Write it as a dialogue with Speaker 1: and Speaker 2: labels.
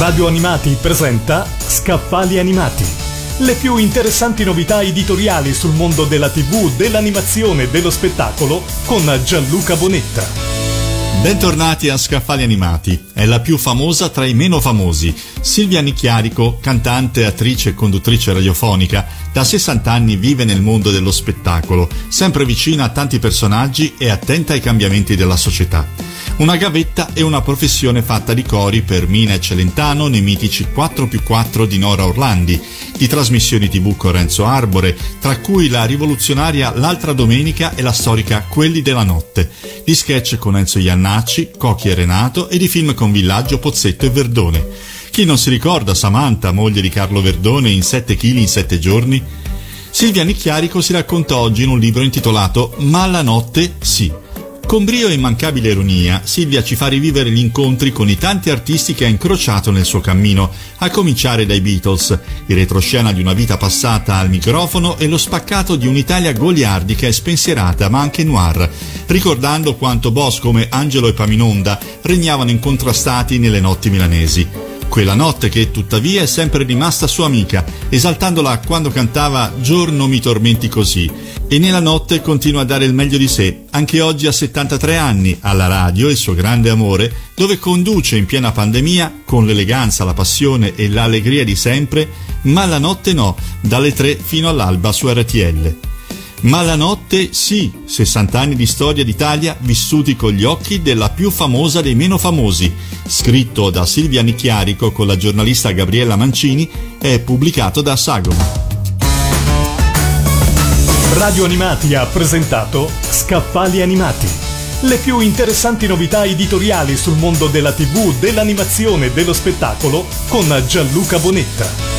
Speaker 1: Radio Animati presenta Scaffali Animati. Le più interessanti novità editoriali sul mondo della TV, dell'animazione e dello spettacolo con Gianluca Bonetta.
Speaker 2: Bentornati a Scaffali Animati, è la più famosa tra i meno famosi. Silvia Nicchiarico, cantante, attrice e conduttrice radiofonica, da 60 anni vive nel mondo dello spettacolo, sempre vicina a tanti personaggi e attenta ai cambiamenti della società. Una gavetta è una professione fatta di cori per Mina e Celentano nei mitici 4 più 4 di Nora Orlandi, di trasmissioni tv con Renzo Arbore, tra cui la rivoluzionaria L'altra domenica e la storica Quelli della notte, di sketch con Enzo Iannacci, Cocchi e Renato e di film con Villaggio, Pozzetto e Verdone. Chi non si ricorda Samantha, moglie di Carlo Verdone, in 7 kg in 7 giorni? Silvia Nicchiarico si racconta oggi in un libro intitolato Ma la notte sì con brio e immancabile ironia, Silvia ci fa rivivere gli incontri con i tanti artisti che ha incrociato nel suo cammino, a cominciare dai Beatles, il retroscena di una vita passata al microfono e lo spaccato di un'Italia goliardica e spensierata ma anche noir, ricordando quanto boss come Angelo e Paminonda regnavano incontrastati nelle notti milanesi. Quella notte che tuttavia è sempre rimasta sua amica, esaltandola quando cantava Giorno mi tormenti così, e nella notte continua a dare il meglio di sé, anche oggi a 73 anni, alla radio, il suo grande amore, dove conduce in piena pandemia, con l'eleganza, la passione e l'allegria di sempre, ma la notte no, dalle 3 fino all'alba su RTL. Ma la notte sì, 60 anni di storia d'Italia vissuti con gli occhi della più famosa dei meno famosi, scritto da Silvia Nicchiarico con la giornalista Gabriella Mancini e pubblicato da Sagoma.
Speaker 1: Radio Animati ha presentato Scaffali Animati. Le più interessanti novità editoriali sul mondo della TV, dell'animazione e dello spettacolo con Gianluca Bonetta.